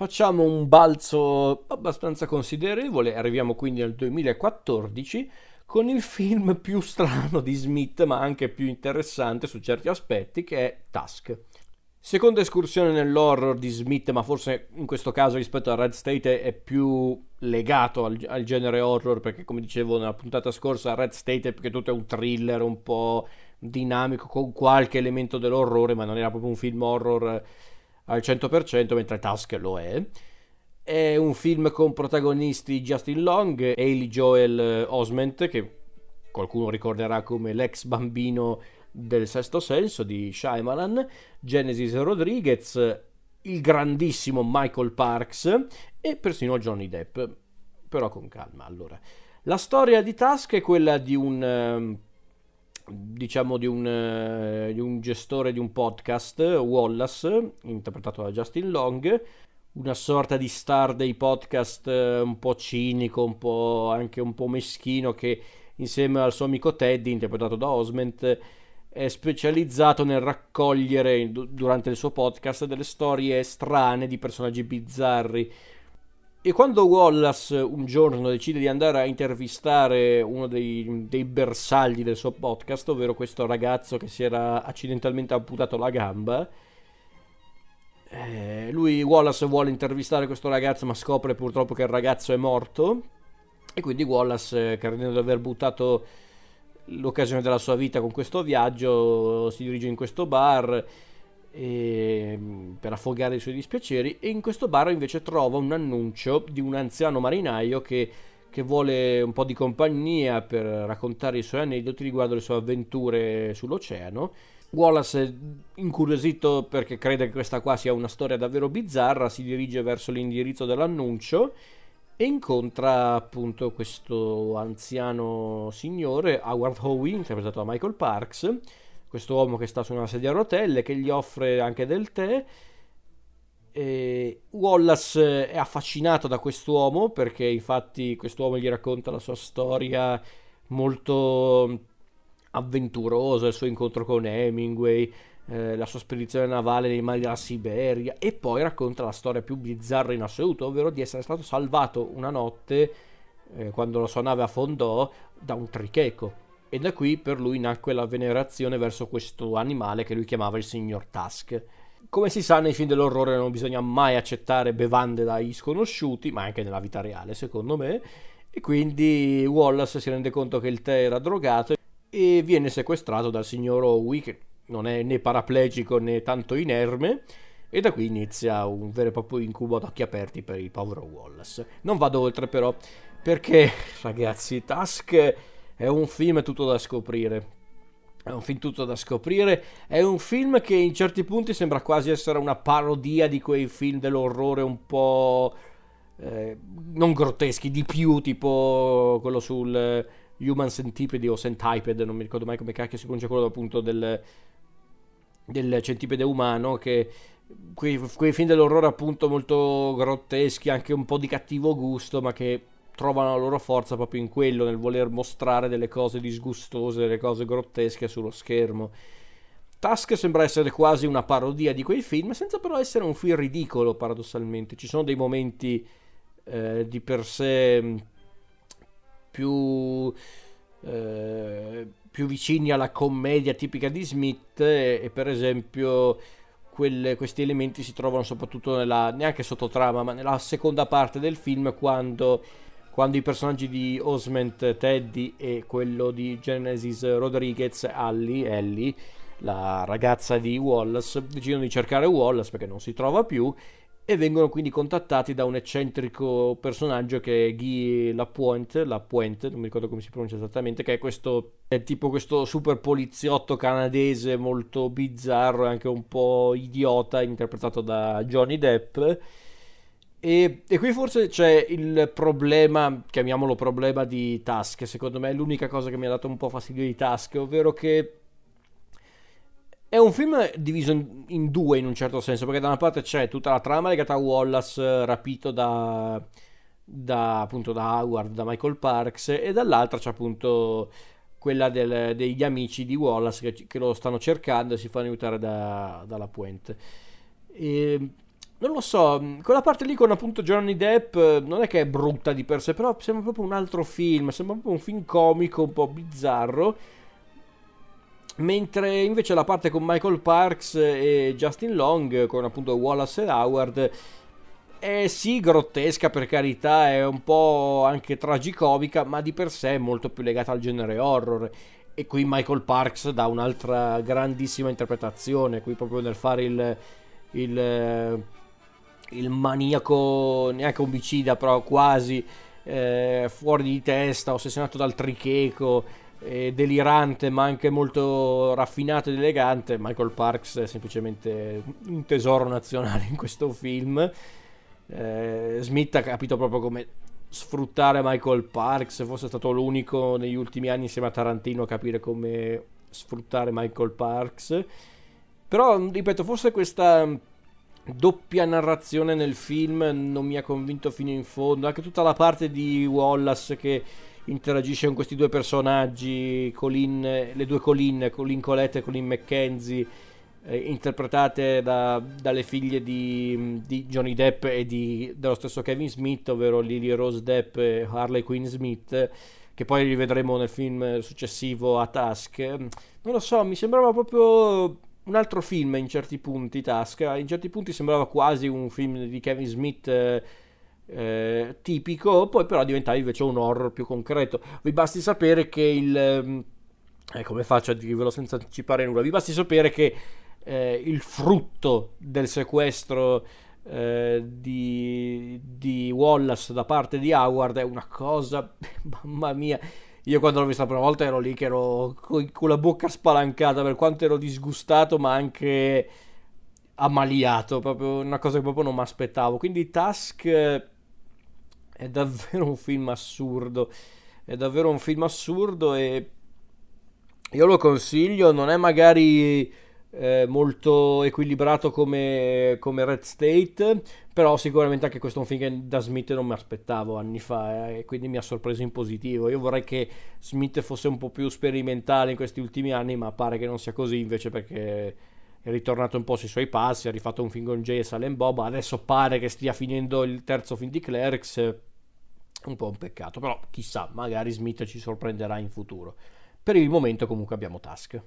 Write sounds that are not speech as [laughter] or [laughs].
Facciamo un balzo abbastanza considerevole, arriviamo quindi al 2014 con il film più strano di Smith, ma anche più interessante su certi aspetti, che è Tusk. Seconda escursione nell'horror di Smith, ma forse in questo caso rispetto a Red State è più legato al, al, genere horror, perché come dicevo nella puntata scorsa, Red State è perché tutto è un thriller un po' dinamico, con qualche elemento dell'orrore, ma non era proprio un film horror al 100%, mentre Tusk lo è. È un film con protagonisti Justin Long, Hailey Joel Osment, che qualcuno ricorderà come l'ex bambino del sesto senso di Shyamalan, Genesis Rodriguez, il grandissimo Michael Parks e persino Johnny Depp. Però con calma, allora. La storia di Tusk è quella di un ehm, diciamo di un, uh, di un, gestore di un podcast, Wallace, interpretato da Justin Long, una sorta di star dei podcast uh, un po' cinico, un po' anche un po' meschino che insieme al suo amico Teddy, interpretato da Osment, è specializzato nel raccogliere durante il suo podcast delle storie strane di personaggi bizzarri e quando Wallace un giorno decide di andare a intervistare uno dei, dei, bersagli del suo podcast, ovvero questo ragazzo che si era accidentalmente amputato la gamba, eh, lui, Wallace, vuole intervistare questo ragazzo, ma scopre purtroppo che il ragazzo è morto. E quindi Wallace, credendo di aver buttato l'occasione della sua vita con questo viaggio, si dirige in questo bar e, ehm, per affogare i suoi dispiaceri e in questo bar invece trova un annuncio di un anziano marinaio che, che vuole un po' di compagnia per raccontare i suoi aneddoti riguardo le sue avventure sull'oceano. Wallace, incuriosito perché crede che questa qua sia una storia davvero bizzarra, si dirige verso l'indirizzo dell'annuncio e incontra appunto questo anziano signore, Howard Howe, interpretato da Michael Parks, questo uomo che sta su una sedia a rotelle che gli offre anche del tè. E Wallace è affascinato da quest'uomo perché infatti quest'uomo gli racconta la sua storia molto avventurosa, il suo incontro con Hemingway, eh, la sua spedizione navale nei mari della Siberia e poi racconta la storia più bizzarra in assoluto, ovvero di essere stato salvato una notte eh, quando la sua nave affondò da un tricheco e da qui per lui nacque la venerazione verso questo animale che lui chiamava il signor Tusk. Come si sa nei film dell'orrore non bisogna mai accettare bevande dai sconosciuti, ma anche nella vita reale secondo me, e quindi Wallace si rende conto che il tè era drogato e viene sequestrato dal signor Owie che non è né paraplegico né tanto inerme e da qui inizia un vero e proprio incubo ad occhi aperti per il povero Wallace. Non vado oltre però perché [laughs] ragazzi Tusk è un film tutto da scoprire. È un film tutto da scoprire. È un film che in certi punti sembra quasi essere una parodia di quei film dell'orrore un po'. Eh, non grotteschi, di più, tipo quello sul eh, Human Centipede o Centipede, non mi ricordo mai come cacchio si pronuncia quello appunto del, del centipede umano che quei, quei film dell'orrore appunto molto grotteschi, anche un po' di cattivo gusto, ma che trovano la loro forza proprio in quello, nel voler mostrare delle cose disgustose, delle cose grottesche sullo schermo. Tusk sembra essere quasi una parodia di quei film, senza però essere un film ridicolo, paradossalmente. Ci sono dei momenti eh, di per sé mm, più, eh, più, vicini alla commedia tipica di Smith e, e per esempio quelle, questi elementi si trovano soprattutto nella, neanche sottotrama, ma nella seconda parte del film quando quando i personaggi di Osment Teddy e quello di Genesis Rodriguez, Allie, Ellie, la ragazza di Wallace, decidono di cercare Wallace perché non si trova più e vengono quindi contattati da un eccentrico personaggio che è Guy Lapointe, Lapointe, non mi ricordo come si pronuncia esattamente, che è questo è tipo questo super poliziotto canadese molto bizzarro e anche un po' idiota interpretato da Johnny Depp e, e, qui forse c'è il problema, chiamiamolo problema di Task, secondo me è l'unica cosa che mi ha dato un po' fastidio di Task, ovvero che è un film diviso in, in, due in un certo senso, perché da una parte c'è tutta la trama legata a Wallace rapito da, da, appunto, da Howard, da Michael Parks, e dall'altra c'è appunto quella del, degli amici di Wallace che, che, lo stanno cercando e si fanno aiutare da, dalla Puente. E non lo so, quella parte lì con appunto Johnny Depp non è che è brutta di per sé, però sembra proprio un altro film, sembra proprio un film comico, un po' bizzarro. Mentre invece la parte con Michael Parks e Justin Long, con appunto Wallace ed Howard, è sì grottesca per carità, è un po' anche tragicomica, ma di per sé è molto più legata al genere horror. E qui Michael Parks dà un'altra grandissima interpretazione, qui proprio nel fare il, il il maniaco, neanche omicida, però quasi eh, fuori di testa, ossessionato dal tricheco, eh, delirante, ma anche molto raffinato ed elegante. Michael Parks è semplicemente un tesoro nazionale in questo film. Eh, Smith ha capito proprio come sfruttare Michael Parks, fosse stato l'unico negli ultimi anni insieme a Tarantino a capire come sfruttare Michael Parks. Però, ripeto, forse questa doppia narrazione nel film non mi ha convinto fino in fondo. Anche tutta la parte di Wallace che interagisce con questi due personaggi, Colin, le due Colin, Colin Colette e Colin McKenzie, eh, interpretate da, dalle figlie di, di, Johnny Depp e di, dello stesso Kevin Smith, ovvero Lily Rose Depp e Harley Quinn Smith, che poi rivedremo nel film successivo a Task. Non lo so, mi sembrava proprio un altro film in certi punti, Tasca, in certi punti sembrava quasi un film di Kevin Smith eh, eh, tipico, poi però diventava invece un horror più concreto. Vi basti sapere che il... Eh, come faccio a dirvelo senza anticipare nulla? Vi basti sapere che eh, il frutto del sequestro eh, di, di Wallace da parte di Howard è una cosa, [laughs] mamma mia io quando l'ho vista la prima volta ero lì che ero con la bocca spalancata per quanto ero disgustato ma anche ammaliato, proprio una cosa che proprio non mi aspettavo. Quindi Task è davvero un film assurdo, è davvero un film assurdo e io lo consiglio, non è magari eh, molto equilibrato come, come, Red State, però sicuramente anche questo è un film che da Smith non mi aspettavo anni fa eh, e quindi mi ha sorpreso in positivo. Io vorrei che Smith fosse un po' più sperimentale in questi ultimi anni, ma pare che non sia così invece perché è ritornato un po' sui suoi passi, ha rifatto un film con Jay e Salem Bob, adesso pare che stia finendo il terzo film di Clerks, un po' un peccato, però chissà, magari Smith ci sorprenderà in futuro. Per il momento comunque abbiamo Task.